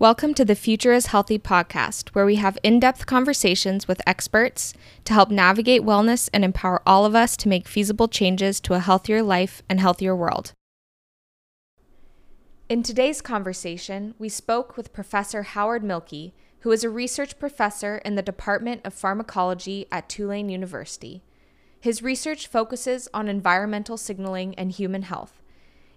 Welcome to the Future is Healthy podcast, where we have in depth conversations with experts to help navigate wellness and empower all of us to make feasible changes to a healthier life and healthier world. In today's conversation, we spoke with Professor Howard Mielke, who is a research professor in the Department of Pharmacology at Tulane University. His research focuses on environmental signaling and human health.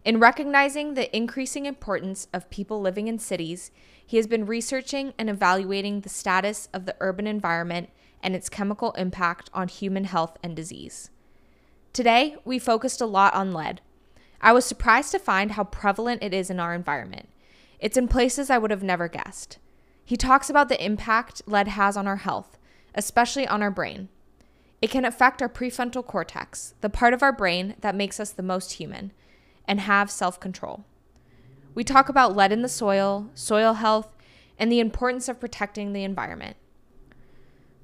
In recognizing the increasing importance of people living in cities, he has been researching and evaluating the status of the urban environment and its chemical impact on human health and disease. Today, we focused a lot on lead. I was surprised to find how prevalent it is in our environment. It's in places I would have never guessed. He talks about the impact lead has on our health, especially on our brain. It can affect our prefrontal cortex, the part of our brain that makes us the most human, and have self control. We talk about lead in the soil, soil health, and the importance of protecting the environment.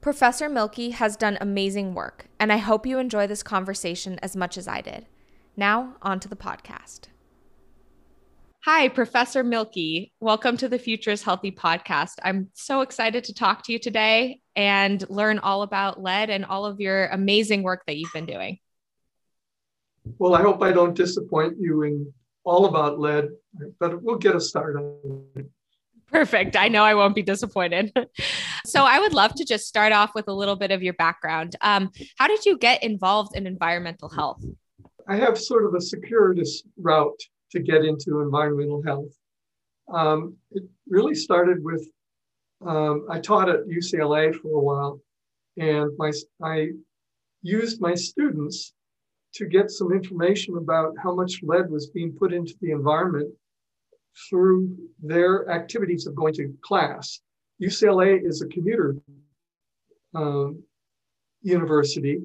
Professor Mielke has done amazing work, and I hope you enjoy this conversation as much as I did. Now, on to the podcast. Hi, Professor Mielke. Welcome to the Future is Healthy podcast. I'm so excited to talk to you today and learn all about lead and all of your amazing work that you've been doing. Well, I hope I don't disappoint you in all about lead, but we'll get a start on it. Perfect. I know I won't be disappointed. so, I would love to just start off with a little bit of your background. Um, how did you get involved in environmental health? I have sort of a circuitous route to get into environmental health. Um, it really started with um, I taught at UCLA for a while, and my I used my students to get some information about how much lead was being put into the environment through their activities of going to class. UCLA is a commuter um, university.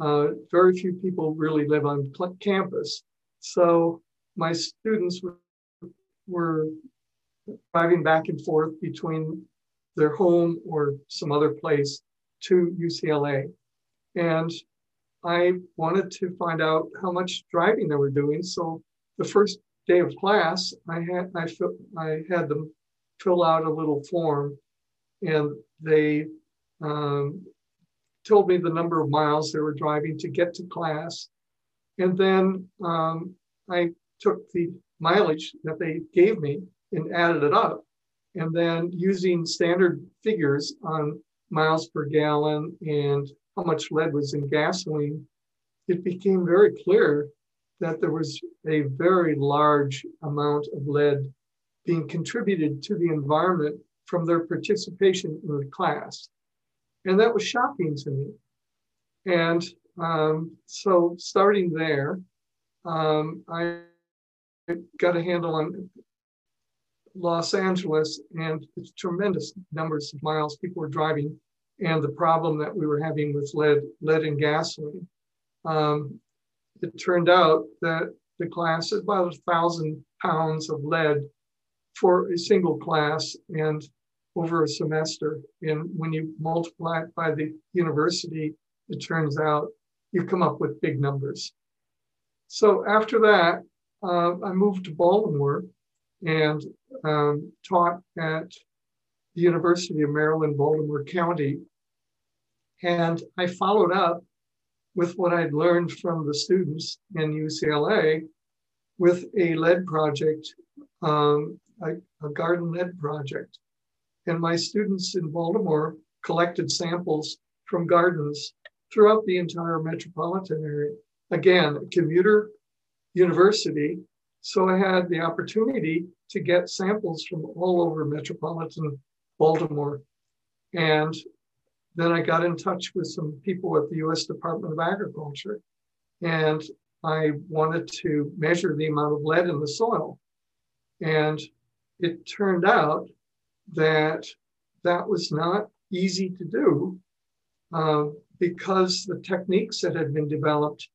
Uh, very few people really live on campus. So my students were, were driving back and forth between their home or some other place to UCLA. And I wanted to find out how much driving they were doing. So the first day of class, I had I, I had them fill out a little form, and they um, told me the number of miles they were driving to get to class, and then um, I took the mileage that they gave me and added it up, and then using standard figures on miles per gallon and how much lead was in gasoline, it became very clear that there was a very large amount of lead being contributed to the environment from their participation in the class. And that was shocking to me. And um, so, starting there, um, I got a handle on Los Angeles and the tremendous numbers of miles people were driving and the problem that we were having with lead, lead in gasoline. Um, it turned out that the class is about a thousand pounds of lead for a single class and over a semester. And when you multiply it by the university, it turns out you come up with big numbers. So after that, uh, I moved to Baltimore and um, taught at the University of Maryland, Baltimore County. And I followed up with what I'd learned from the students in UCLA with a lead project, um, a, a garden lead project. And my students in Baltimore collected samples from gardens throughout the entire metropolitan area. Again, commuter university. So I had the opportunity to get samples from all over metropolitan Baltimore. And then I got in touch with some people at the US Department of Agriculture. And I wanted to measure the amount of lead in the soil. And it turned out that that was not easy to do uh, because the techniques that had been developed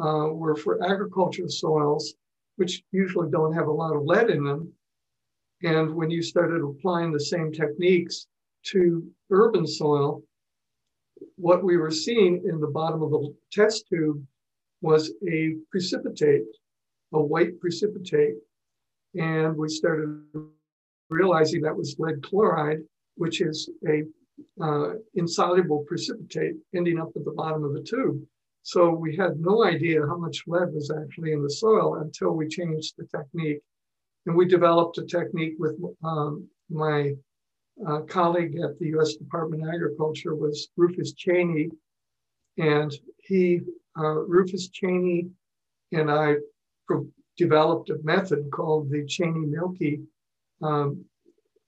uh, were for agricultural soils, which usually don't have a lot of lead in them. And when you started applying the same techniques to urban soil, what we were seeing in the bottom of the test tube was a precipitate, a white precipitate. And we started realizing that was lead chloride, which is a uh, insoluble precipitate ending up at the bottom of the tube. So we had no idea how much lead was actually in the soil until we changed the technique. And we developed a technique with um, my uh, colleague at the US Department of Agriculture was Rufus Chaney. And he, uh, Rufus Chaney and I developed a method called the Chaney-Mielke um,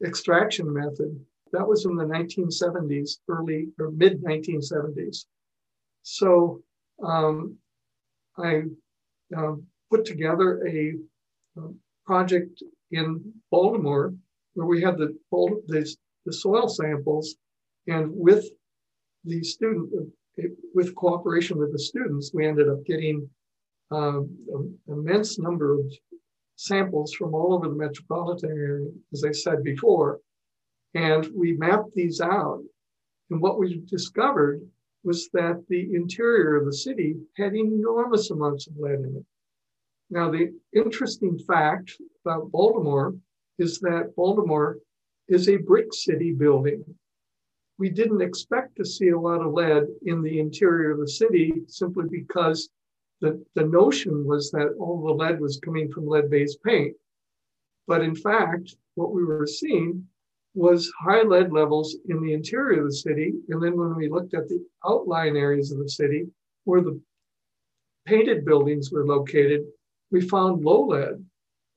extraction method. That was in the 1970s, early or mid 1970s. So um, I uh, put together a, a, project in Baltimore where we had the, the, the soil samples and with the student, with cooperation with the students, we ended up getting um, an immense number of samples from all over the metropolitan area, as I said before. And we mapped these out. And what we discovered was that the interior of the city had enormous amounts of lead in it. Now, the interesting fact about Baltimore is that Baltimore is a brick city building. We didn't expect to see a lot of lead in the interior of the city simply because the, the notion was that all the lead was coming from lead based paint. But in fact, what we were seeing was high lead levels in the interior of the city. And then when we looked at the outline areas of the city where the painted buildings were located, we found low lead.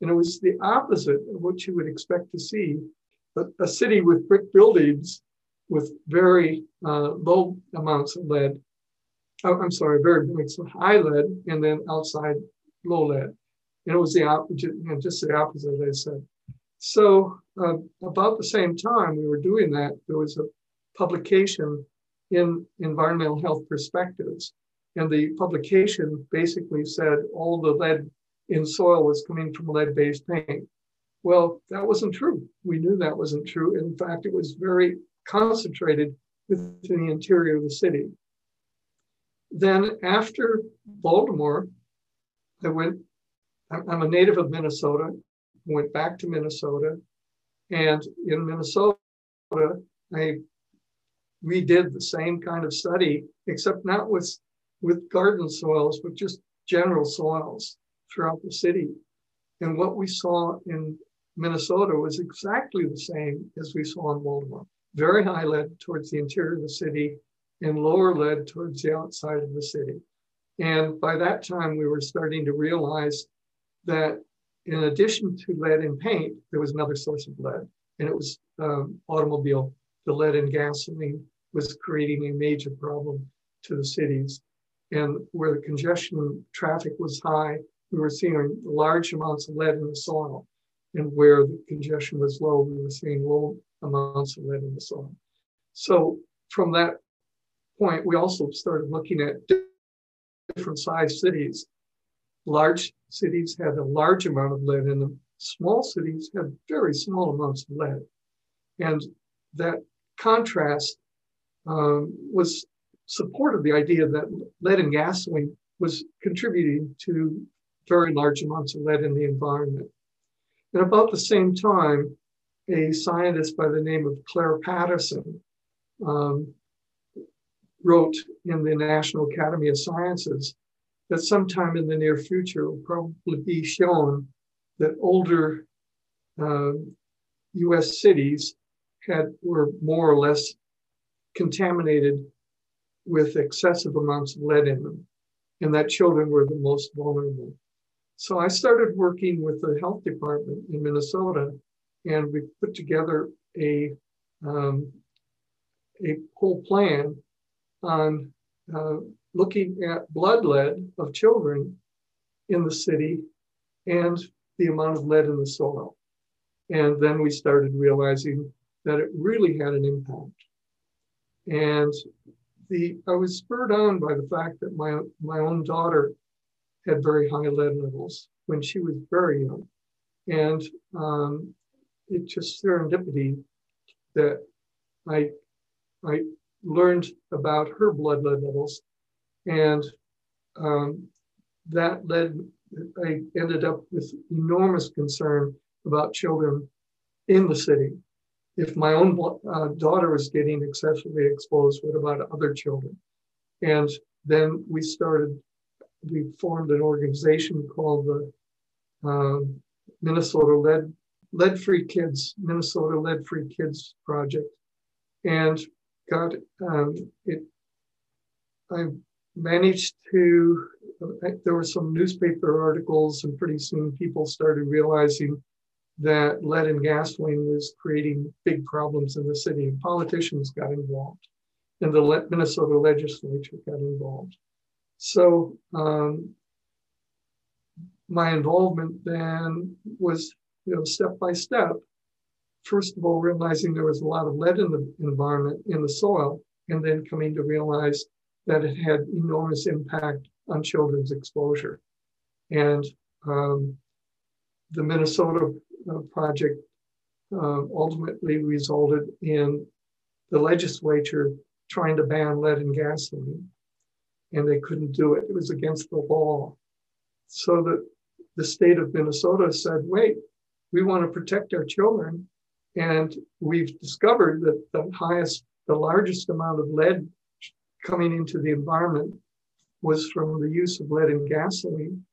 And it was the opposite of what you would expect to see a, a city with brick buildings with very uh, low amounts of lead oh, I'm sorry, very high lead and then outside low lead. And it was the opposite, you know, just the opposite, as I said. So uh, about the same time we were doing that, there was a publication in Environmental Health Perspectives. And the publication basically said all the lead in soil was coming from lead-based paint. Well, that wasn't true. We knew that wasn't true. In fact, it was very concentrated within the interior of the city. Then after Baltimore, I went, I'm a native of Minnesota, went back to Minnesota. And in Minnesota, I redid the same kind of study, except not with, with garden soils, but just general soils throughout the city. And what we saw in Minnesota was exactly the same as we saw in Baltimore. Very high lead towards the interior of the city, and lower lead towards the outside of the city. And by that time, we were starting to realize that in addition to lead in paint, there was another source of lead, and it was um, automobile. The lead in gasoline was creating a major problem to the cities. And where the congestion traffic was high, we were seeing large amounts of lead in the soil. And where the congestion was low, we were seeing low amounts of lead in the soil. So from that point, we also started looking at different size cities. Large cities had a large amount of lead in them. Small cities had very small amounts of lead. And that contrast um, was supported the idea that lead in gasoline was contributing to very large amounts of lead in the environment. And about the same time, a scientist by the name of Clair Patterson um, wrote in the National Academy of Sciences that sometime in the near future will probably be shown that older uh, US cities had were more or less contaminated with excessive amounts of lead in them, and that children were the most vulnerable. So I started working with the health department in Minnesota, and we put together a um, a whole plan on uh, looking at blood lead of children in the city and the amount of lead in the soil. And then we started realizing that it really had an impact. And the I was spurred on by the fact that my my own daughter had very high lead levels when she was very young, and um, it just serendipity that I I learned about her blood lead levels. And um, that led, I ended up with enormous concern about children in the city. If my own uh, daughter was getting excessively exposed, what about other children? And then we started, we formed an organization called the um, Minnesota Lead Lead Free Kids, Minnesota Lead Free Kids Project, and got um, it. I managed to. There were some newspaper articles, and pretty soon people started realizing that lead in gasoline was creating big problems in the city, and politicians got involved, and the Minnesota legislature got involved. So um, my involvement then was, you know, step by step. First of all, realizing there was a lot of lead in the environment, in the soil, and then coming to realize that it had enormous impact on children's exposure. And um, the Minnesota uh, project uh, ultimately resulted in the legislature trying to ban lead in gasoline, and they couldn't do it. It was against the law. So that the state of Minnesota said, wait, we want to protect our children. And we've discovered that the highest, the largest amount of lead coming into the environment was from the use of lead in gasoline,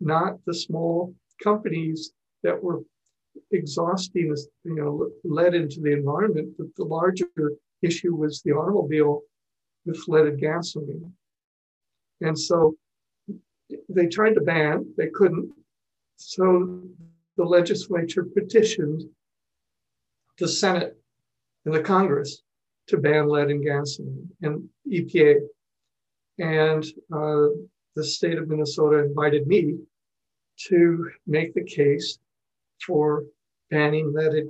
not the small companies that were exhausting you know lead into the environment but the larger issue was the automobile with leaded gasoline and so they tried to ban, they couldn't. So the legislature petitioned the Senate and the Congress to ban lead in gasoline and EPA. And uh, the state of Minnesota invited me to make the case for banning leaded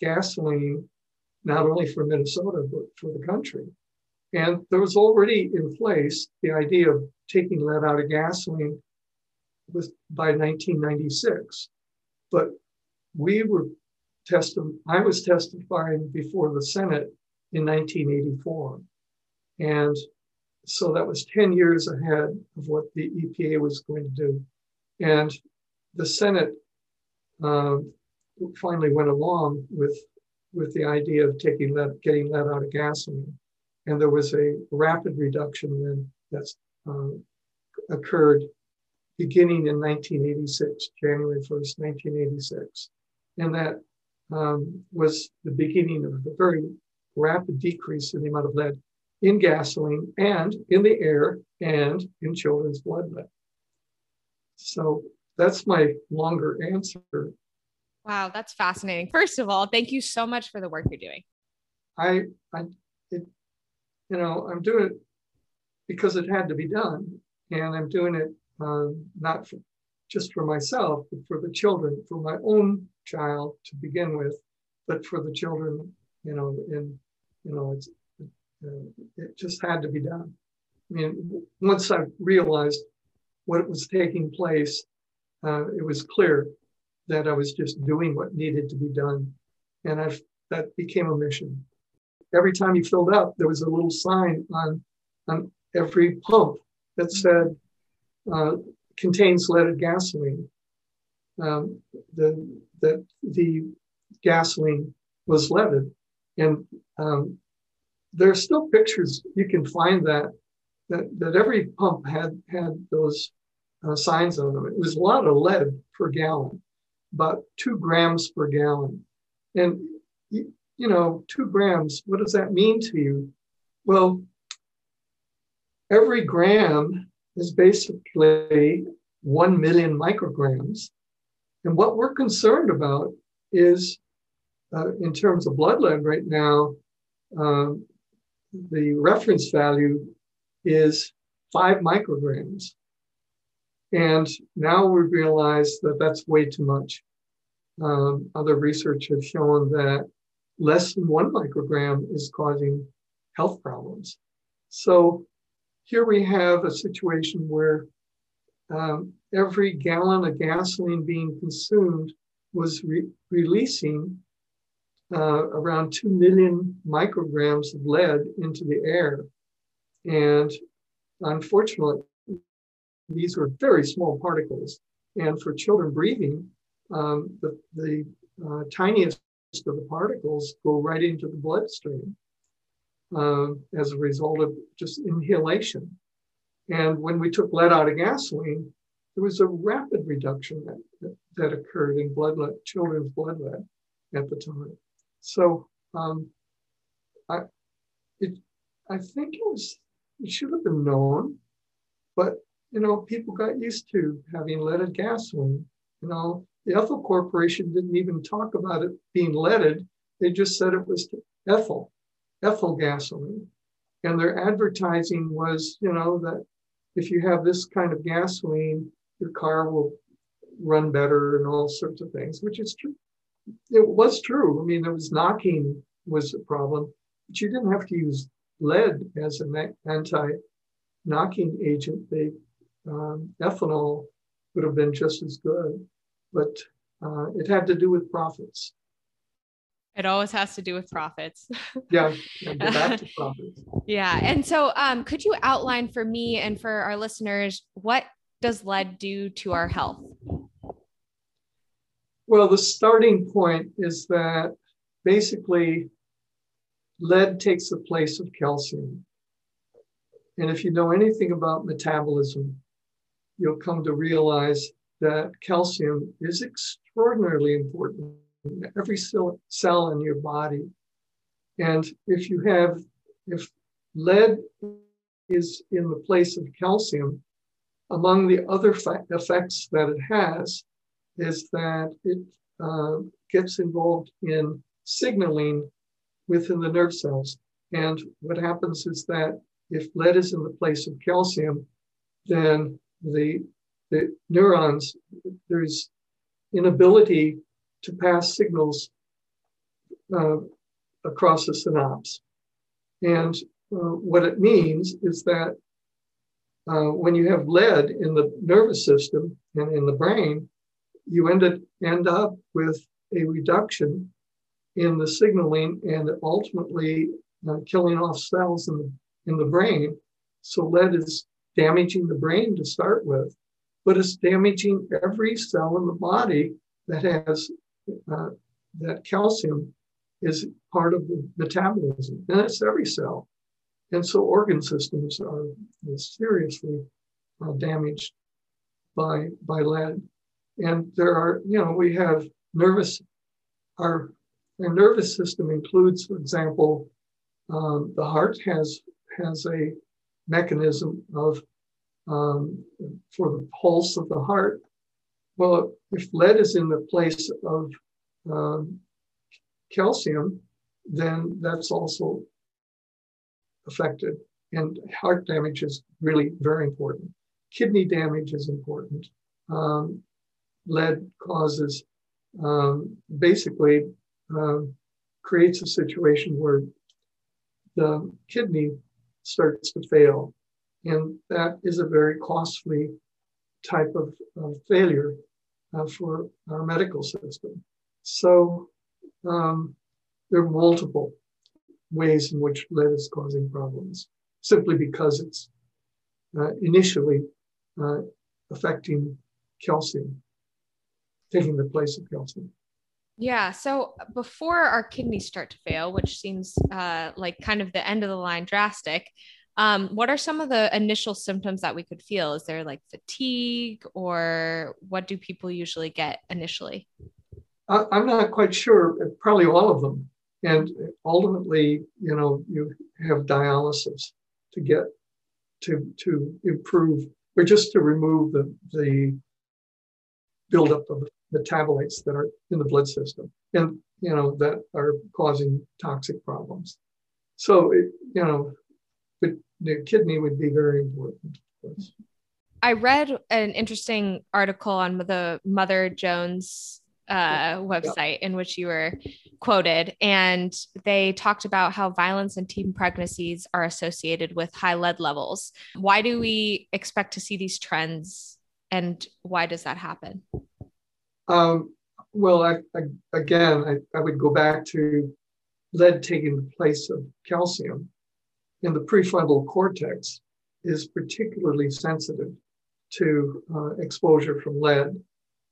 gasoline, not only for Minnesota, but for the country. And there was already in place the idea of taking lead out of gasoline was by 1996. But we were testifying, I was testifying before the Senate in 1984. And so that was 10 years ahead of what the EPA was going to do. And the Senate uh, finally went along with, with the idea of taking lead, getting lead out of gasoline. And there was a rapid reduction then that's uh, occurred beginning in 1986, January 1st, 1986. And that um, was the beginning of a very rapid decrease in the amount of lead in gasoline and in the air and in children's blood lead. So that's my longer answer. Wow, that's fascinating. First of all, thank you so much for the work you're doing. I, I you know, I'm doing it because it had to be done. And I'm doing it um, not for, just for myself, but for the children, for my own child to begin with, but for the children, you know, and, you know, it's, uh, it just had to be done. I mean, once I realized what was taking place, uh, it was clear that I was just doing what needed to be done. And I've, that became a mission. Every time you filled up, there was a little sign on, on every pump that said uh, contains leaded gasoline. Um, the, the, the gasoline was leaded. And um, there are still pictures, you can find that, that, that every pump had, had those uh, signs on them. It was a lot of lead per gallon, about two grams per gallon. And, you know, two grams, what does that mean to you? Well, every gram is basically 1 million micrograms. And what we're concerned about is, uh, in terms of blood lead right now, um, the reference value is five micrograms. And now we realize that that's way too much. Um, other research has shown that less than one microgram is causing health problems. So here we have a situation where um, every gallon of gasoline being consumed was re- releasing uh, around 2 million micrograms of lead into the air. And unfortunately, these were very small particles. And for children breathing, um, the, the uh, tiniest of the particles go right into the bloodstream uh, as a result of just inhalation. And when we took lead out of gasoline, there was a rapid reduction that, that, occurred in blood lead, children's blood lead at the time. So um, I, it, I think it was, it should have been known, but you know, people got used to having leaded gasoline. You know, the Ethyl Corporation didn't even talk about it being leaded. They just said it was ethyl, ethyl gasoline. And their advertising was, you know, that if you have this kind of gasoline, your car will run better and all sorts of things, which is true. It was true. I mean, there was knocking was a problem, but you didn't have to use lead as an anti-knocking agent. They um, ethanol would have been just as good, but uh, it had to do with profits. It always has to do with profits. yeah, back to profits. Yeah, and so um, could you outline for me and for our listeners what does lead do to our health? Well, the starting point is that basically lead takes the place of calcium. And if you know anything about metabolism, you'll come to realize that calcium is extraordinarily important in every cell, cell in your body. And if you have, if lead is in the place of calcium, among the other fa- effects that it has is that it uh, gets involved in signaling within the nerve cells. And what happens is that if lead is in the place of calcium, then the, the neurons, there's inability to pass signals uh, across the synapse. And uh, what it means is that uh, when you have lead in the nervous system and in the brain, you end, up, end up with a reduction in the signaling and ultimately uh, killing off cells in the, in the brain. So lead is damaging the brain to start with, but it's damaging every cell in the body that has uh, that calcium is part of the metabolism, and it's every cell. And so organ systems are seriously uh, damaged by by lead. And there are, you know, we have nervous, our, our nervous system includes, for example, um, the heart has has a mechanism of um, for the pulse of the heart. Well, if lead is in the place of um, calcium, then that's also affected. And heart damage is really very important. Kidney damage is important. Um, lead causes um, basically uh, creates a situation where the kidney starts to fail and that is a very costly type of, of failure uh, for our medical system. So um, there are multiple ways in which lead is causing problems, simply because it's uh, initially uh, affecting calcium, taking the place of calcium. Yeah. So before our kidneys start to fail, which seems uh, like kind of the end of the line drastic, um, what are some of the initial symptoms that we could feel? Is there like fatigue or what do people usually get initially? I'm not quite sure. Probably all of them. And ultimately, you know, you have dialysis to get to to improve or just to remove the the buildup of metabolites that are in the blood system and you know that are causing toxic problems. So it, you know, the kidney would be very important. I read an interesting article on the Mother Jones uh, website in which you were quoted, and they talked about how violence and teen pregnancies are associated with high lead levels. Why do we expect to see these trends, and why does that happen? Um, well, I, I, again, I, I would go back to lead taking the place of calcium in the prefrontal cortex is particularly sensitive to uh, exposure from lead.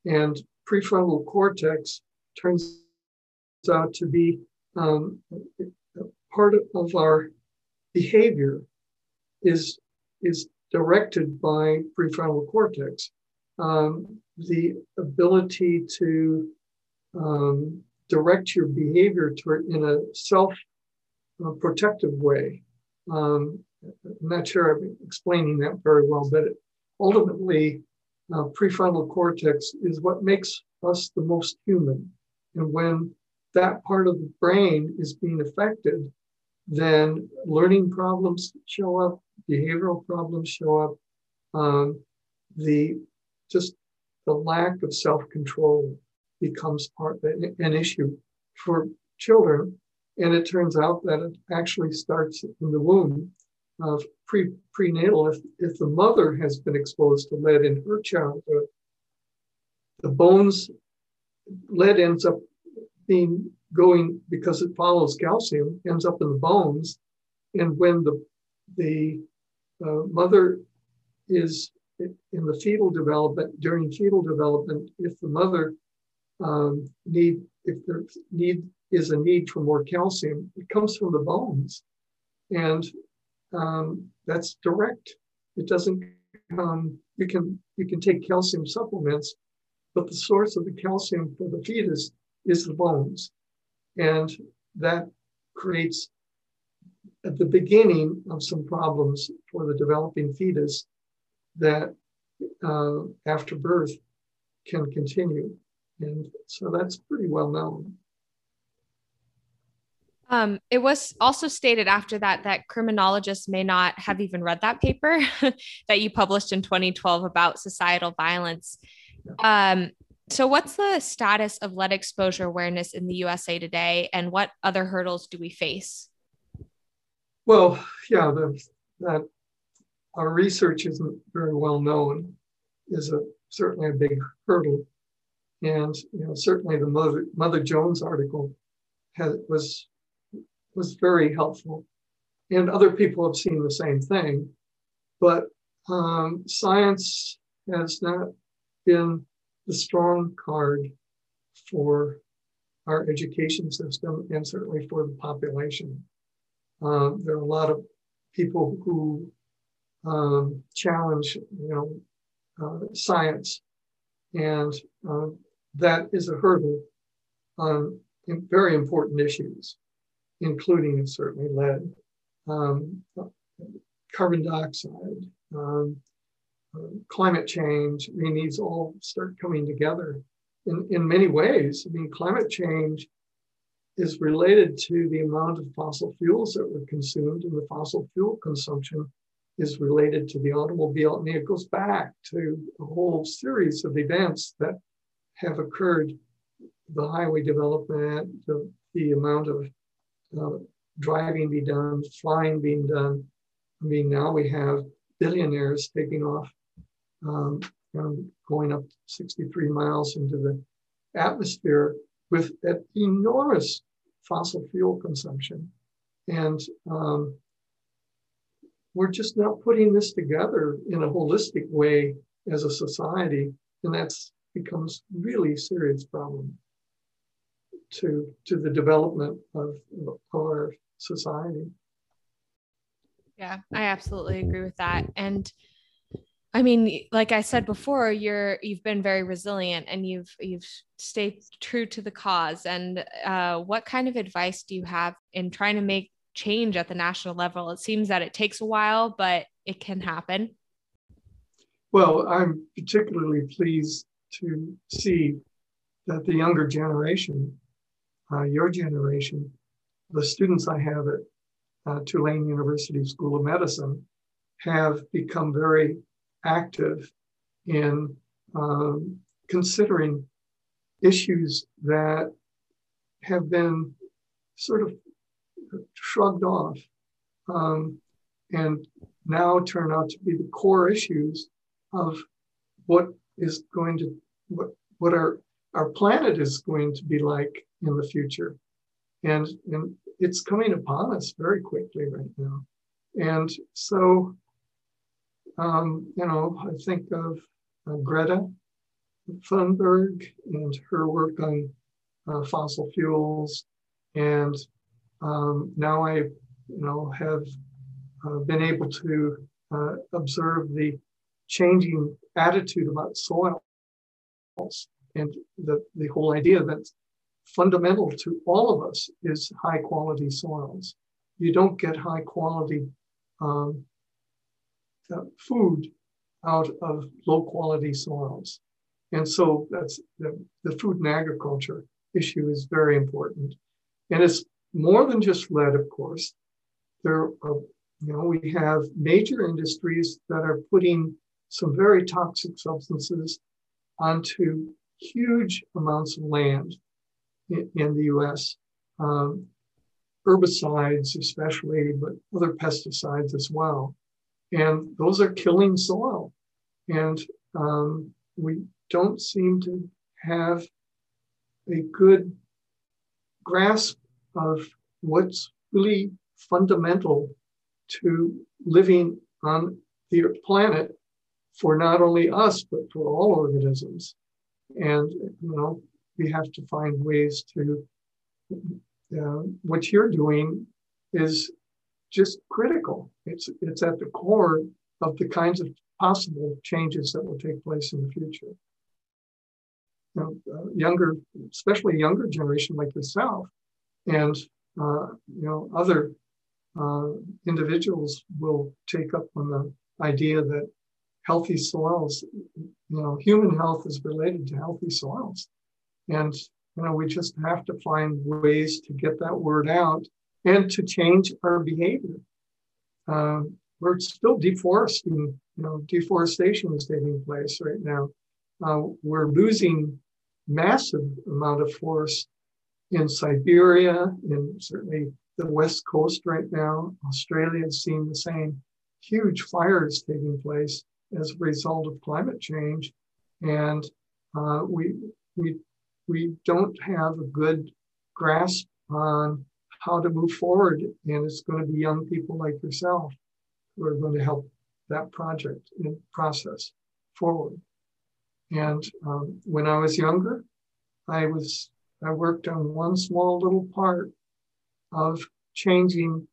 And prefrontal cortex turns out to be um, part of our behavior is is directed by prefrontal cortex. Um, the ability to um, direct your behavior toward in a self uh, protective way. Um, I'm not sure I'm explaining that very well, but ultimately, uh, prefrontal cortex is what makes us the most human. And when that part of the brain is being affected, then learning problems show up, behavioral problems show up, um, the just the lack of self-control becomes part an issue for children. And it turns out that it actually starts in the womb of pre, prenatal. If, if the mother has been exposed to lead in her childhood, the bones, lead ends up being going because it follows calcium, ends up in the bones. And when the, the uh, mother is in the fetal development, during fetal development, if the mother um, need, if there need is a need for more calcium, it comes from the bones. And um, that's direct. It doesn't come, you can, you can take calcium supplements, but the source of the calcium for the fetus is the bones. And that creates at the beginning of some problems for the developing fetus that uh, after birth can continue. And so that's pretty well known. Um, it was also stated after that that criminologists may not have even read that paper that you published in 2012 about societal violence. Um, so, what's the status of lead exposure awareness in the USA today, and what other hurdles do we face? Well, yeah, the, that our research isn't very well known is a certainly a big hurdle, and you know certainly the Mother Mother Jones article has, was was very helpful. And other people have seen the same thing. But um, science has not been the strong card for our education system and certainly for the population. Uh, there are a lot of people who um, challenge, you know, uh, science, and uh, that is a hurdle on very important issues including certainly lead, um, carbon dioxide, um, uh, climate change. I mean, these all start coming together in, in many ways. I mean, climate change is related to the amount of fossil fuels that were consumed, and the fossil fuel consumption is related to the automobile. I mean, it goes back to a whole series of events that have occurred the highway development, the, the amount of uh, driving be done, flying being done. I mean, now we have billionaires taking off, um, going up 63 miles into the atmosphere with that enormous fossil fuel consumption. And um, we're just not putting this together in a holistic way as a society. And that's becomes really serious problem to to the development of, our society. Yeah, I absolutely agree with that. And I mean, like I said before, you're you've been very resilient and you've you've stayed true to the cause. And uh, what kind of advice do you have in trying to make change at the national level? It seems that it takes a while, but it can happen. Well, I'm particularly pleased to see that the younger generation uh, your generation, the students I have at uh, Tulane University School of Medicine have become very active in um, considering issues that have been sort of shrugged off um, and now turn out to be the core issues of what is going to what what our our planet is going to be like in the future. And, and it's coming upon us very quickly right now. And so, um, you know, I think of uh, Greta Thunberg and her work on uh, fossil fuels. And um, now I, you know, have uh, been able to uh, observe the changing attitude about soils and the, the whole idea that fundamental to all of us is high quality soils. You don't get high quality um, uh, food out of low quality soils. And so that's the, the food and agriculture issue is very important. And it's more than just lead, of course. There are, you know, we have major industries that are putting some very toxic substances onto huge amounts of land in, the US. Um, herbicides, especially, but other pesticides as well. And those are killing soil. And um, we don't seem to have a good grasp of what's really fundamental to living on the planet for not only us, but for all organisms. And, you know, we have to find ways to, uh, what you're doing is just critical. It's, it's at the core of the kinds of possible changes that will take place in the future. Know, uh, younger, especially younger generation like yourself, and uh, you know other uh, individuals will take up on the idea that healthy soils, you know, human health is related to healthy soils, and you know we just have to find ways to get that word out and to change our behavior. Um, we're still deforesting. You know, deforestation is taking place right now. Uh, we're losing massive amount of forest in Siberia, and certainly the west coast right now. Australia is seeing the same huge fires taking place as a result of climate change, and uh, we we we don't have a good grasp on how to move forward, and it's going to be young people like yourself who are going to help that project and process forward. And um, when I was younger, I was I worked on one small little part of changing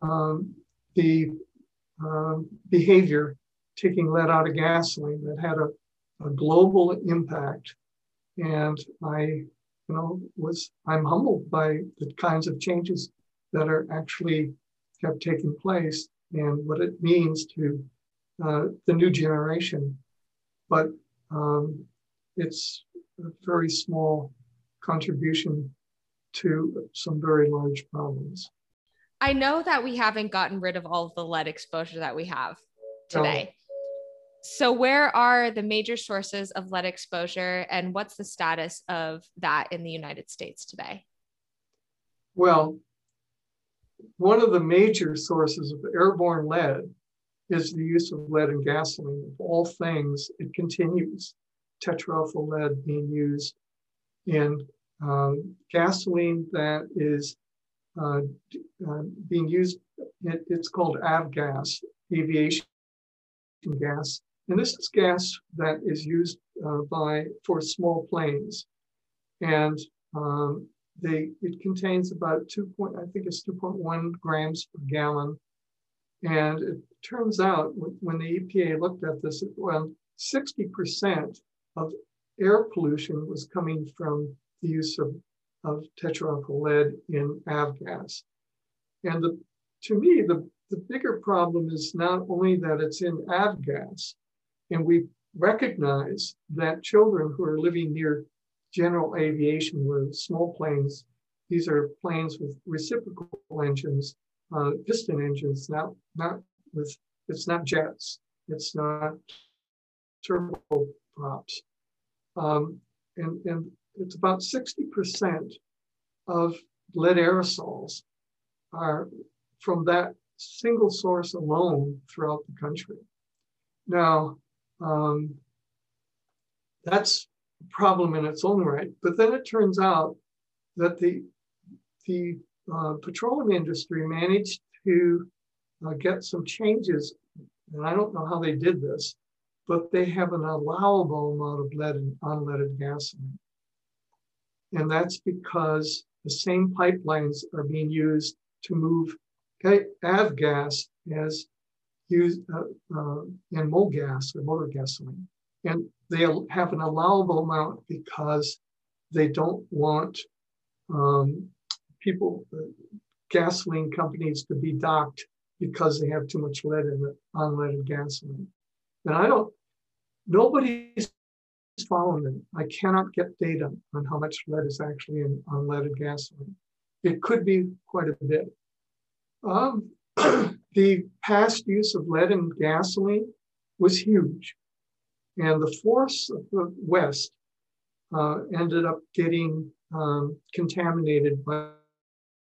um, the uh, behavior, taking lead out of gasoline that had a, a global impact. And I, you know, was I'm humbled by the kinds of changes that are actually have taken place and what it means to uh, the new generation. But um, it's a very small contribution to some very large problems. I know that we haven't gotten rid of all of the lead exposure that we have today. So, where are the major sources of lead exposure, and what's the status of that in the United States today? Well, one of the major sources of airborne lead is the use of lead in gasoline. Of all things, it continues. Tetraethyl lead being used in um, gasoline that is uh, uh, being used. It, it's called avgas, aviation gas, and this is gas that is used uh, by for small planes, and um, they it contains about two point I think it's two point one grams per gallon, and it turns out when the EPA looked at this, well, sixty percent of air pollution was coming from the use of, of tetraethyl lead in avgas. And the, to me, the, the bigger problem is not only that it's in avgas, and we recognize that children who are living near general aviation, with small planes, these are planes with reciprocal engines, uh, piston engines, not, not with, it's not jets, it's not turboprops. Um, and, and it's about 60% of lead aerosols are from that single source alone throughout the country. Now, um, that's a problem in its own right. But then it turns out that the, the uh, petroleum industry managed to uh, get some changes, and I don't know how they did this, but they have an allowable amount of lead in unleaded gasoline. And that's because the same pipelines are being used to move avgas as used uh, uh, in MoGas or motor gasoline. And they have an allowable amount because they don't want um, people, uh, gasoline companies to be docked because they have too much lead in it, unleaded gasoline. And I don't, nobody's following it. I cannot get data on how much lead is actually in unleaded gasoline. It could be quite a bit. Um, the past use of lead in gasoline was huge. And the forests of the West uh, ended up getting um, contaminated by,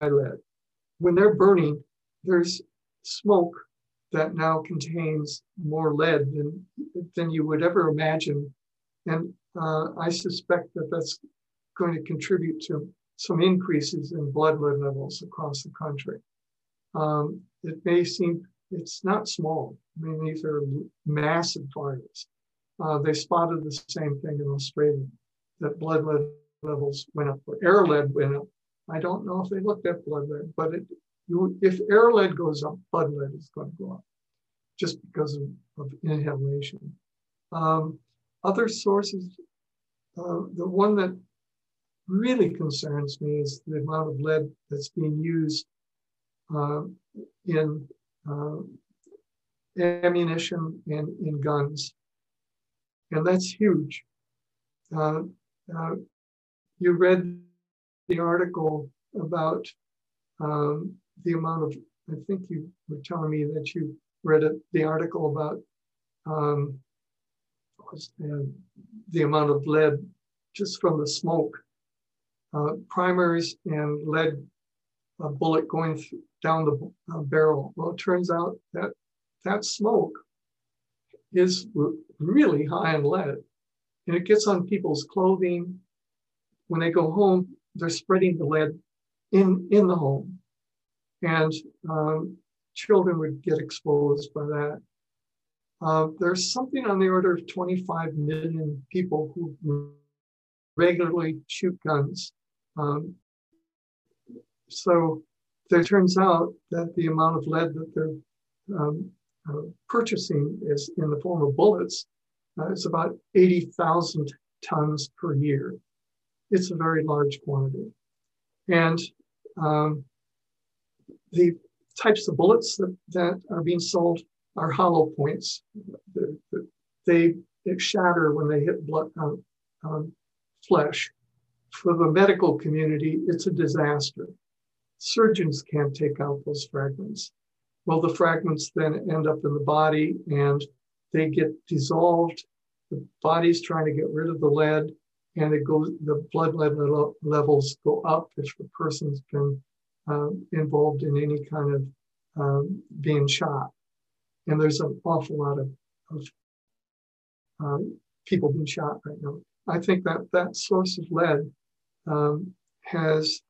by lead. When they're burning, there's smoke that now contains more lead than, than you would ever imagine. And uh, I suspect that that's going to contribute to some increases in blood lead levels across the country. Um, it may seem it's not small. I mean, these are massive fires. Uh, they spotted the same thing in Australia, that blood lead levels went up, or air lead went up. I don't know if they looked at blood lead, but it, you, if air lead goes up, blood lead is going to go up just because of, of inhalation. Um, other sources, uh, the one that really concerns me is the amount of lead that's being used in uh, ammunition and in guns. And that's huge. Uh, uh, you read the article about um, the amount of, I think you were telling me that you read it, the article about um, the, the amount of lead just from the smoke. Uh, primers and lead a bullet going down the uh, barrel. Well, it turns out that that smoke is really high in lead and it gets on people's clothing. When they go home, they're spreading the lead in, in the home. And um, children would get exposed by that. Uh, there's something on the order of 25 million people who regularly shoot guns. Um, so it turns out that the amount of lead that they're um, uh, purchasing is in the form of bullets. Uh, it's about 80,000 tons per year. It's a very large quantity. And um, the types of bullets that, that are being sold are hollow points. They, they shatter when they hit blood, um, um, flesh. For the medical community, it's a disaster. Surgeons can't take out those fragments. Well, the fragments then end up in the body and they get dissolved. The body's trying to get rid of the lead, and it goes. The blood lead levels go up if the person's been um, involved in any kind of um, being shot. And there's an awful lot of, of um, people being shot right now. I think that that source of lead um, has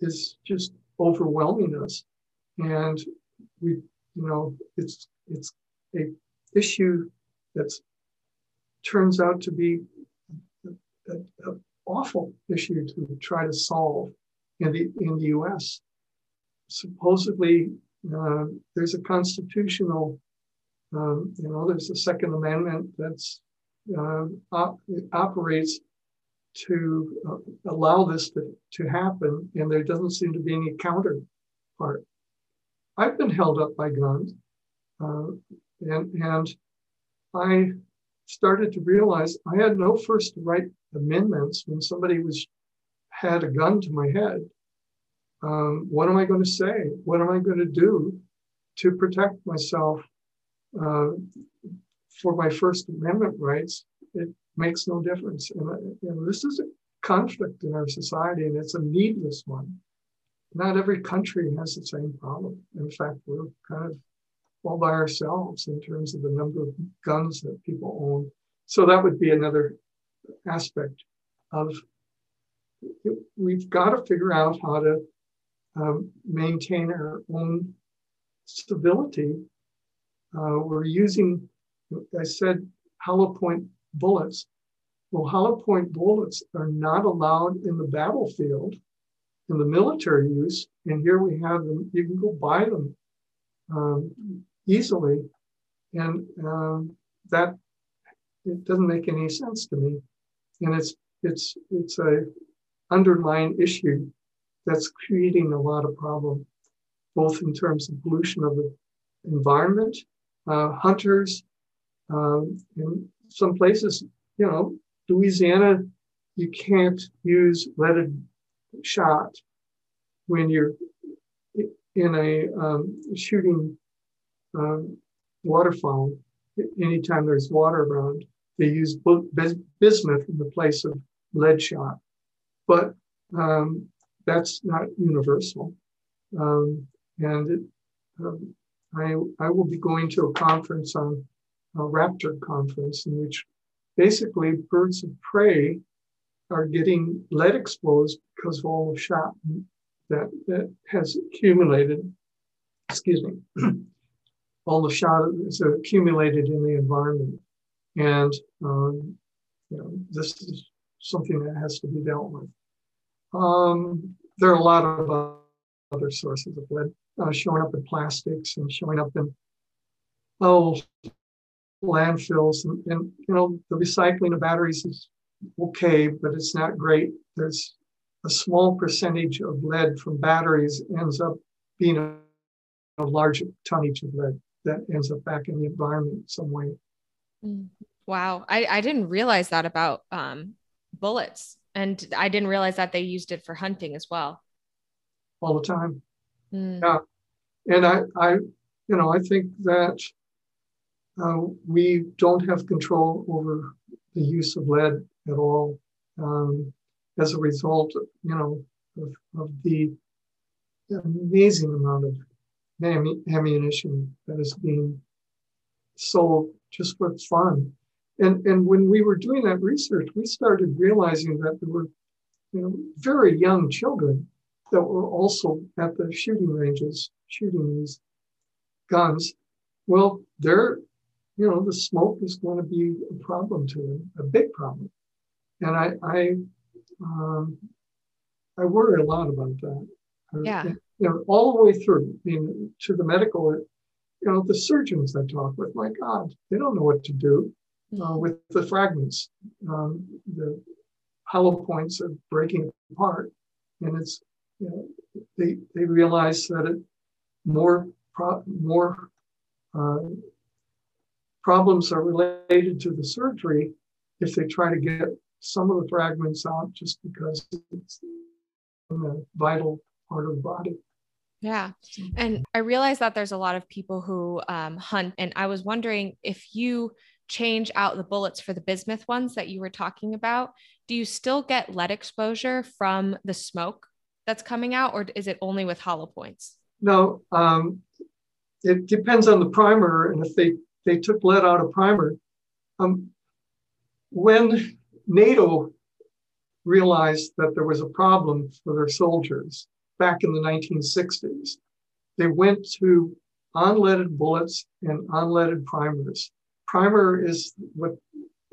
is just overwhelming us, and we, you know, it's it's a issue that's turns out to be an awful issue to try to solve in the in the U.S. Supposedly, uh, there's a constitutional, um, you know, there's a Second Amendment that's uh, op- operates to uh, allow this to, to happen, and there doesn't seem to be any counterpart. I've been held up by guns, uh, and and I started to realize I had no First Right amendments when somebody was had a gun to my head. Um, what am I going to say? What am I going to do to protect myself uh, for my First Amendment rights? It makes no difference. And, uh, you know, this is a conflict in our society, and it's a needless one. Not every country has the same problem. In fact, we're kind of all by ourselves in terms of the number of guns that people own. So that would be another aspect of we've got to figure out how to um, maintain our own stability. Uh, we're using I said hollow point bullets. Well, hollow point bullets are not allowed in the battlefield in the military use. And here we have them. You can go buy them um, easily. And um, that it doesn't make any sense to me. And it's it's it's a underlying issue that's creating a lot of problem, both in terms of pollution of the environment, uh, hunters, um, in some places, you know, Louisiana, you can't use leaded shot when you're in a um, shooting um, waterfowl. Anytime there's water around, they use bismuth in the place of lead shot. But um, that's not universal. Um, and it, um, I, I will be going to a conference on a raptor conference in which basically birds of prey are getting lead exposed because of all the shot that, that has accumulated, excuse me, all the shot is accumulated in the environment. And um, you know, this is something that has to be dealt with. Um, there are a lot of other sources of lead uh, showing up in plastics and showing up in oh landfills and, and you know the recycling of batteries is okay but it's not great. There's a small percentage of lead from batteries ends up being a, a large tonnage of lead that ends up back in the environment some way. Mm. wow. I, I didn't realize that about um, bullets and i didn't realize that they used it for hunting as well. All the time. Mm. yeah. And i i you know i think that uh, we don't have control over the use of lead at all um, as a result, you know, of, of, the amazing amount of ammunition that is being sold just for fun. And, and when we were doing that research, we started realizing that there were you know, very young children that were also at the shooting ranges shooting these guns. Well, they're you know, the smoke is going to be a problem to them, a big problem. And I, I, um, I worry a lot about that. Yeah. You know, all the way through, I mean, to the medical, you know, the surgeons I talk with, my God, they don't know what to do uh, mm-hmm. with the fragments. Um, the hollow points are breaking apart, and it's, you know, they they realize that it more pro- more uh, problems are related to the surgery if they try to get some of the fragments out just because it's a vital part of the body. Yeah. And I realize that there's a lot of people who um, hunt. And I was wondering if you change out the bullets for the bismuth ones that you were talking about, do you still get lead exposure from the smoke that's coming out, or is it only with hollow points? No, um, it depends on the primer. And if they they took lead out of primer. Um, when NATO realized that there was a problem for their soldiers back in the 1960s, they went to unleaded bullets and unleaded primers. Primer is what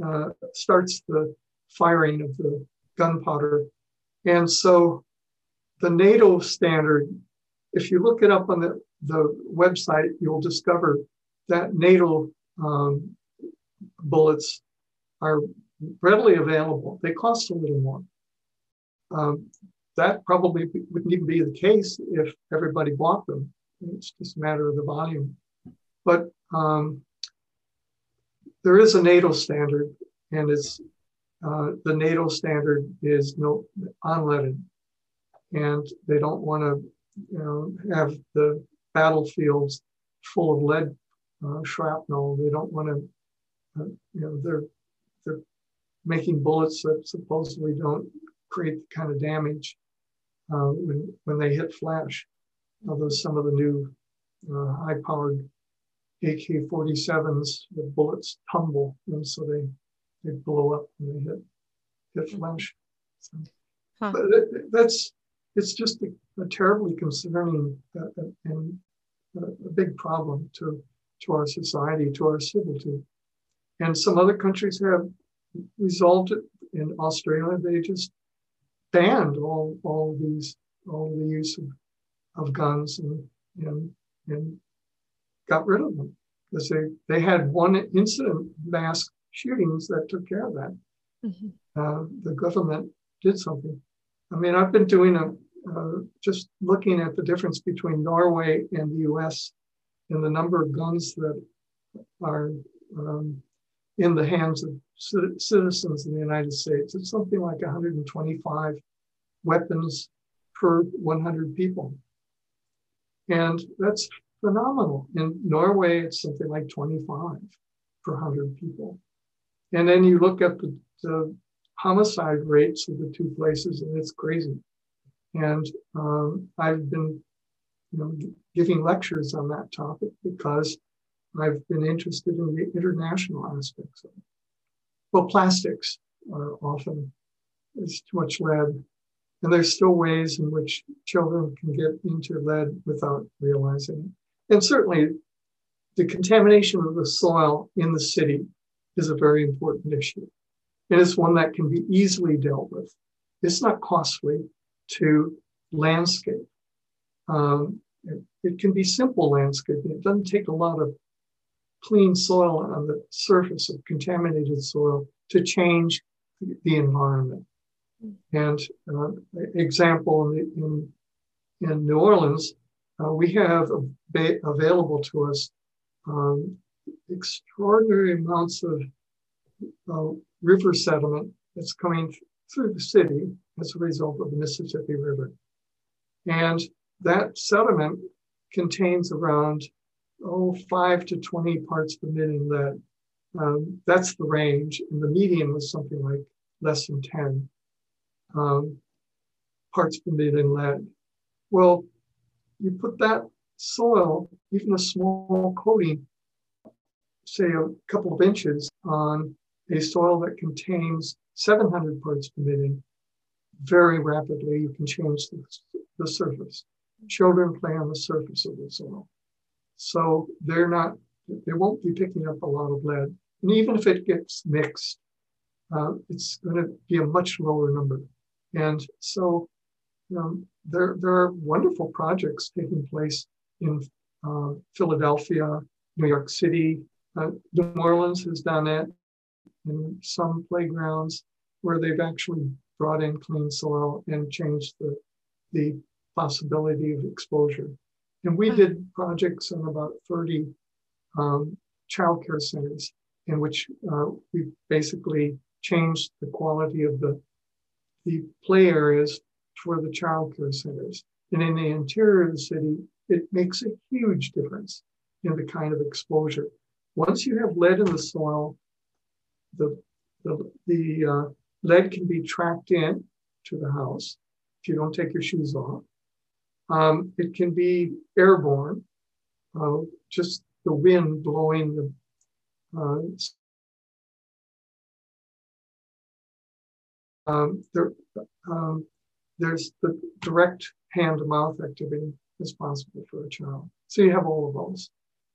uh, starts the firing of the gunpowder. And so the NATO standard, if you look it up on the, the website, you'll discover that NATO um, bullets are readily available. They cost a little more. Um, that probably wouldn't even be the case if everybody bought them. It's just a matter of the volume. But um, there is a NATO standard, and it's uh, the NATO standard is no unleaded, and they don't want to, you know, have the battlefields full of lead uh, shrapnel. They don't want to, uh, you know, they're they're making bullets that supposedly don't create the kind of damage uh, when when they hit flash. Although some of the new uh, high-powered AK-47s, the bullets tumble, and so they they blow up when they hit hit flesh. So, huh. But it, that's it's just a, a terribly concerning uh, uh, and a big problem to to our society, to our civility. And some other countries have resolved it. In Australia, they just banned all, all these, all the use of, of guns and, and, and got rid of them because they, they had one incident, mass shootings that took care of that. Mm-hmm. Uh, the government did something. I mean, I've been doing a, uh, just looking at the difference between Norway and the US in the number of guns that are um, in the hands of citizens in the United States. It's something like 125 weapons per 100 people. And that's phenomenal. In Norway, it's something like 25 per 100 people. And then you look at the, the homicide rates of the two places, and it's crazy. And um, I've been, you know, giving lectures on that topic because I've been interested in the international aspects of it. Well, plastics are often there's too much lead, and there's still ways in which children can get into lead without realizing it. And certainly, the contamination of the soil in the city is a very important issue. And it's one that can be easily dealt with. It's not costly to landscape. Um, it, it, can be simple landscaping. It doesn't take a lot of clean soil on the surface of contaminated soil to change the environment. And uh, example in, in, in New Orleans, uh, we have available to us um, extraordinary amounts of uh, river sediment that's coming through the city as a result of the Mississippi River. And that sediment contains around oh, five to 20 parts per million lead. Um, that's the range. And the median was something like less than 10 um, parts per million lead. Well, you put that soil, even a small coating, say a couple of inches on a soil that contains 700 parts per million, very rapidly you can change the, the surface. Children play on the surface of the soil. So they're not, they won't be picking up a lot of lead. And even if it gets mixed, uh, it's going to be a much lower number. And so um, there, there are wonderful projects taking place in uh, Philadelphia, New York City. Uh, New Orleans has done it in some playgrounds where they've actually brought in clean soil and changed the, the possibility of exposure. And we did projects in about 30 um, childcare centers in which uh, we basically changed the quality of the, the play areas for the childcare centers. And in the interior of the city, it makes a huge difference in the kind of exposure. Once you have lead in the soil, the, the, the uh, lead can be tracked in to the house if you don't take your shoes off. Um, it can be airborne, uh, just the wind blowing the uh, um, there, um, there's the direct hand to mouth activity responsible for a child. So you have all of those,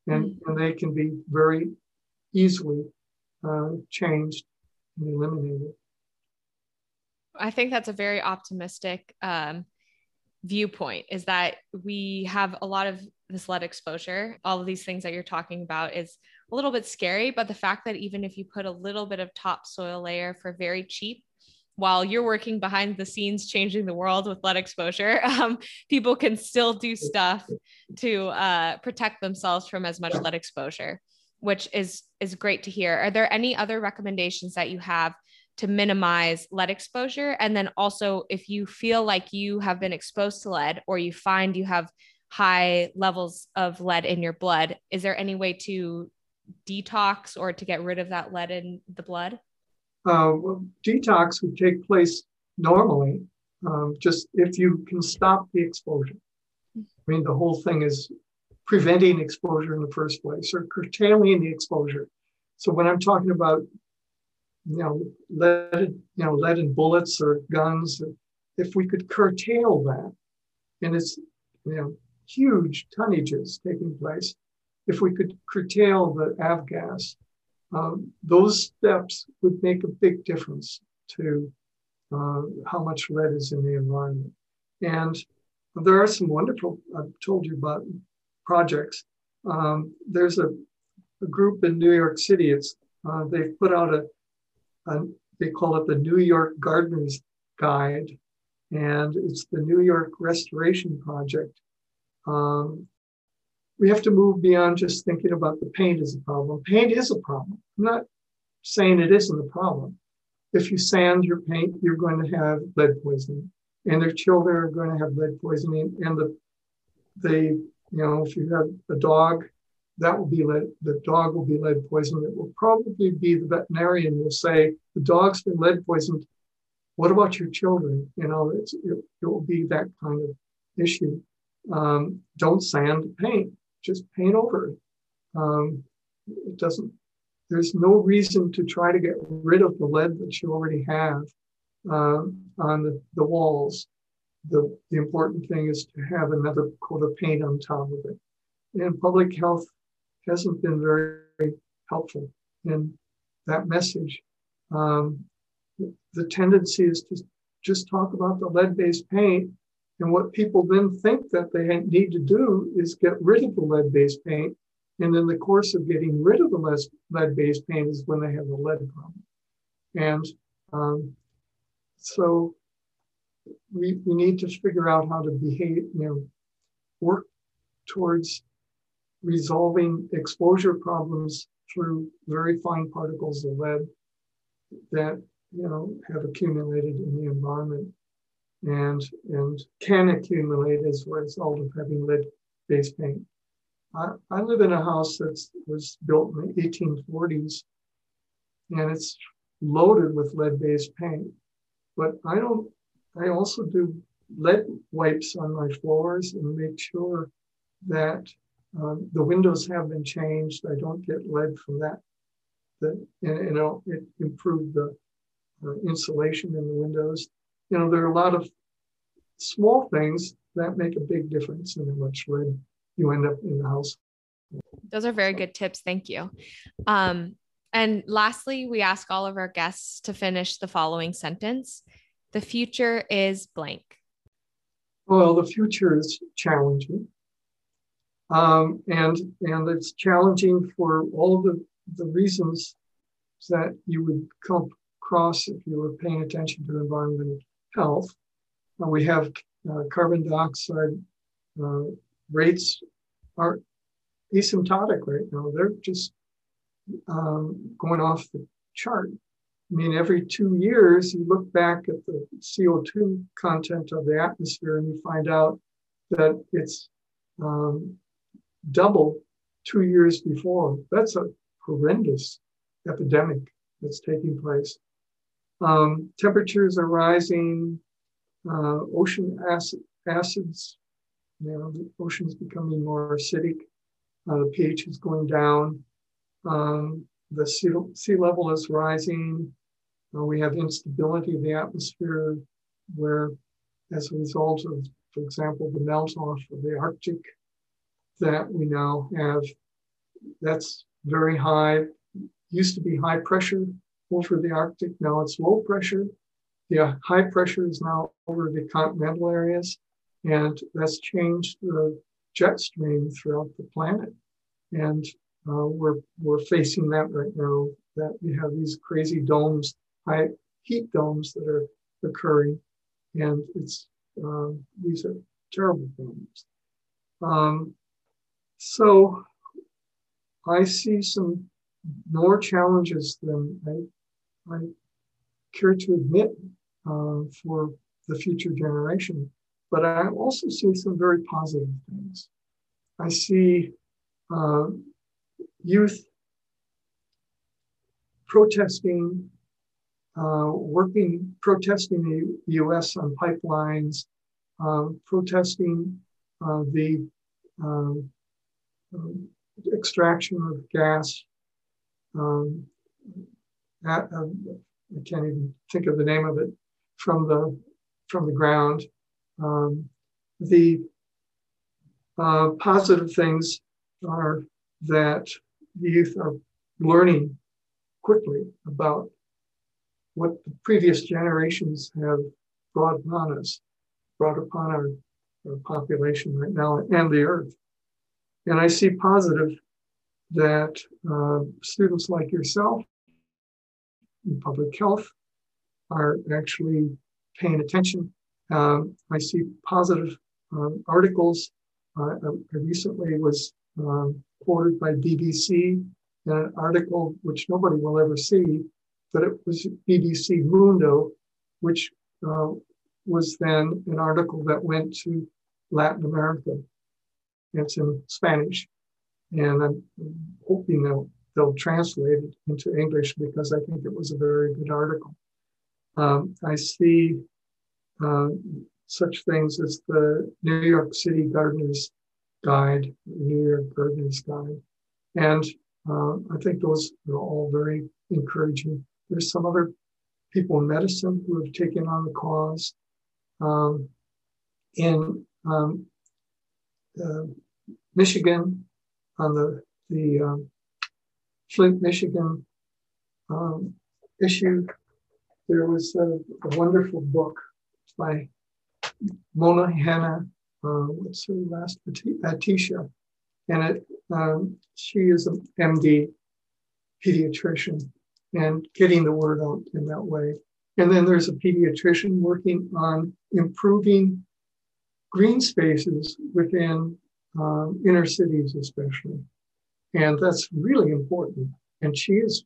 and, mm-hmm. and they can be very easily uh, changed and eliminated. I think that's a very optimistic um, viewpoint is that we have a lot of this lead exposure. All of these things that you're talking about is a little bit scary, but the fact that even if you put a little bit of topsoil layer for very cheap, while you're working behind the scenes changing the world with lead exposure, um, people can still do stuff to uh, protect themselves from as much lead exposure, which is is great to hear. Are there any other recommendations that you have to minimize lead exposure. And then also, if you feel like you have been exposed to lead or you find you have high levels of lead in your blood, is there any way to detox or to get rid of that lead in the blood? Uh, well, detox would take place normally, um, just if you can stop the exposure. I mean, the whole thing is preventing exposure in the first place or curtailing the exposure. So when I'm talking about you know, lead, you know, lead in bullets or guns, if we could curtail that, and it's, you know, huge tonnages taking place, if we could curtail the avgas, um, those steps would make a big difference to uh, how much lead is in the environment. And there are some wonderful, I've told you about projects. Um, there's a, a, group in New York City. It's uh, they've put out a, a, they call it the New York Gardener's Guide, and it's the New York Restoration Project. Um, we have to move beyond just thinking about the paint as a problem. Paint is a problem. I'm not saying it isn't a problem. If you sand your paint, you're going to have lead poisoning, and their children are going to have lead poisoning. And the, the, you know, if you have a dog, that will be lead. The dog will be lead poisoned. It will probably be the veterinarian will say the dog's been lead poisoned. What about your children? You know, it, it will be that kind of issue. Um, don't sand paint just paint over it. Um, it doesn't, there's no reason to try to get rid of the lead that you already have uh, on the, the walls. The, the important thing is to have another coat of paint on top of it. And public health hasn't been very, very helpful in that message. Um, the tendency is to just talk about the lead based paint and what people then think that they need to do is get rid of the lead based paint. And in the course of getting rid of the lead based paint is when they have the lead problem. And um, so we, we need to figure out how to behave, you know, work towards resolving exposure problems through very fine particles of lead that you know have accumulated in the environment and, and can accumulate as a result of having lead-based paint. I, I live in a house that was built in the 1840s and it's loaded with lead-based paint. But I don't, I also do lead wipes on my floors and make sure that um, the windows have been changed. I don't get lead from that. That and, and it improved the uh, insulation in the windows you know, there are a lot of small things that make a big difference in how much lead you end up in the house. Those are very good tips. Thank you. Um, and lastly, we ask all of our guests to finish the following sentence The future is blank. Well, the future is challenging. Um, and, and it's challenging for all the, the reasons that you would come across if you were paying attention to environmental health. Uh, we have uh, carbon dioxide uh, rates are asymptotic right now. They're just um, going off the chart. I mean, every two years, you look back at the CO2 content of the atmosphere and you find out that it's um, double two years before. That's a horrendous epidemic that's taking place. Um, temperatures are rising, uh, ocean acid, acids, you know, the ocean's becoming more acidic, uh, pH is going down, um, the sea, sea level is rising, uh, we have instability of the atmosphere where as a result of, for example, the melt off of the Arctic that we now have, that's very high, used to be high pressure over the Arctic. Now it's low pressure. The high pressure is now over the continental areas, and that's changed the jet stream throughout the planet. And uh, we're we're facing that right now. That we have these crazy domes, high heat domes that are occurring, and it's um, these are terrible things. Um, so I see some more challenges than I I care to admit uh, for the future generation. But I also see some very positive things. I see uh, youth protesting, uh, working, protesting the US on pipelines, uh, protesting uh, the um, um, extraction of gas, um, at, um, I can't even think of the name of it from the from the ground. Um, the uh, positive things are that youth are learning quickly about what the previous generations have brought upon us, brought upon our, our population right now and the earth. And I see positive that uh, students like yourself in public health are actually paying attention. Um, I see positive um, articles. Uh, I recently was quoted by BBC in an article which nobody will ever see, but it was BBC Mundo, which uh, was then an article that went to Latin America. It's in Spanish, and I'm hoping they'll, they'll translate it into English because I think it was a very good article. Um, I see uh, such things as the New York City Gardener's Guide, New York Gardener's Guide, and uh, I think those are all very encouraging. There's some other people in medicine who have taken on the cause. Um, in um, Michigan, on the the um, Flint, Michigan um, issue, there was a, a, wonderful book by Mona Hanna. Uh, what's her last? Attisha, and it um, she is an MD pediatrician and getting the word out in that way. And then there's a pediatrician working on improving green spaces within um, inner cities, especially. And that's really important. And she has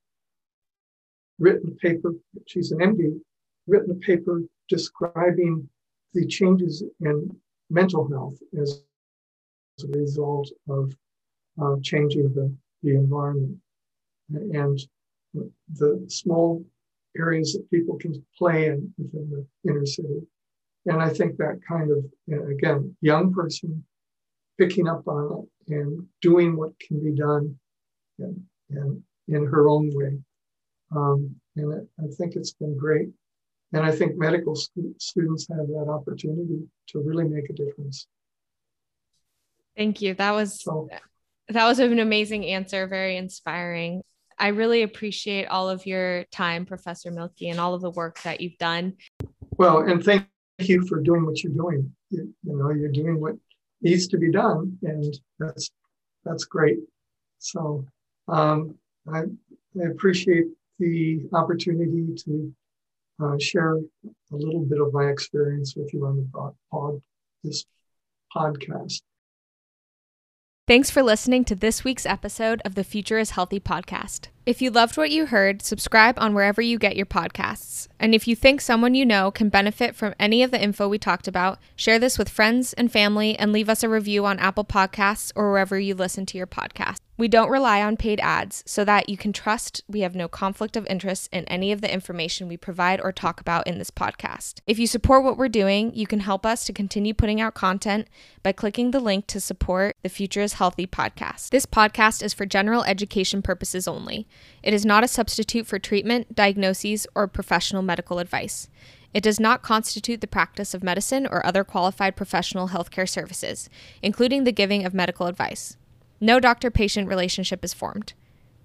written a paper, she's an MD, written a paper describing the changes in mental health as a result of uh, changing the, the environment and the small areas that people can play in within the inner city. And I think that kind of, again, young person picking up on it and doing what can be done and, and in her own way. Um, and it, I think it's been great. And I think medical stu- students have that opportunity to really make a difference. Thank you. That was so, that was an amazing answer, very inspiring. I really appreciate all of your time, Professor Mielke, and all of the work that you've done. Well, and thank you for doing what you're doing. You, you know, you're doing what needs to be done, and that's that's great. So um, I, I, appreciate the opportunity to uh, share a little bit of my experience with you on the pod, this podcast. Thanks for listening to this week's episode of the Future is Healthy podcast. If you loved what you heard, subscribe on wherever you get your podcasts. And if you think someone you know can benefit from any of the info we talked about, share this with friends and family and leave us a review on Apple Podcasts or wherever you listen to your podcast. We don't rely on paid ads so that you can trust we have no conflict of interest in any of the information we provide or talk about in this podcast. If you support what we're doing, you can help us to continue putting out content by clicking the link to support the Future is Healthy podcast. This podcast is for general education purposes only. It is not a substitute for treatment, diagnoses, or professional medical advice. It does not constitute the practice of medicine or other qualified professional healthcare services, including the giving of medical advice. No doctor patient relationship is formed.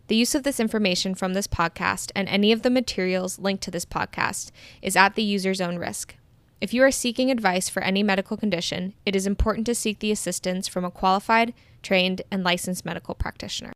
The use of this information from this podcast and any of the materials linked to this podcast is at the user's own risk. If you are seeking advice for any medical condition, it is important to seek the assistance from a qualified, trained, and licensed medical practitioner.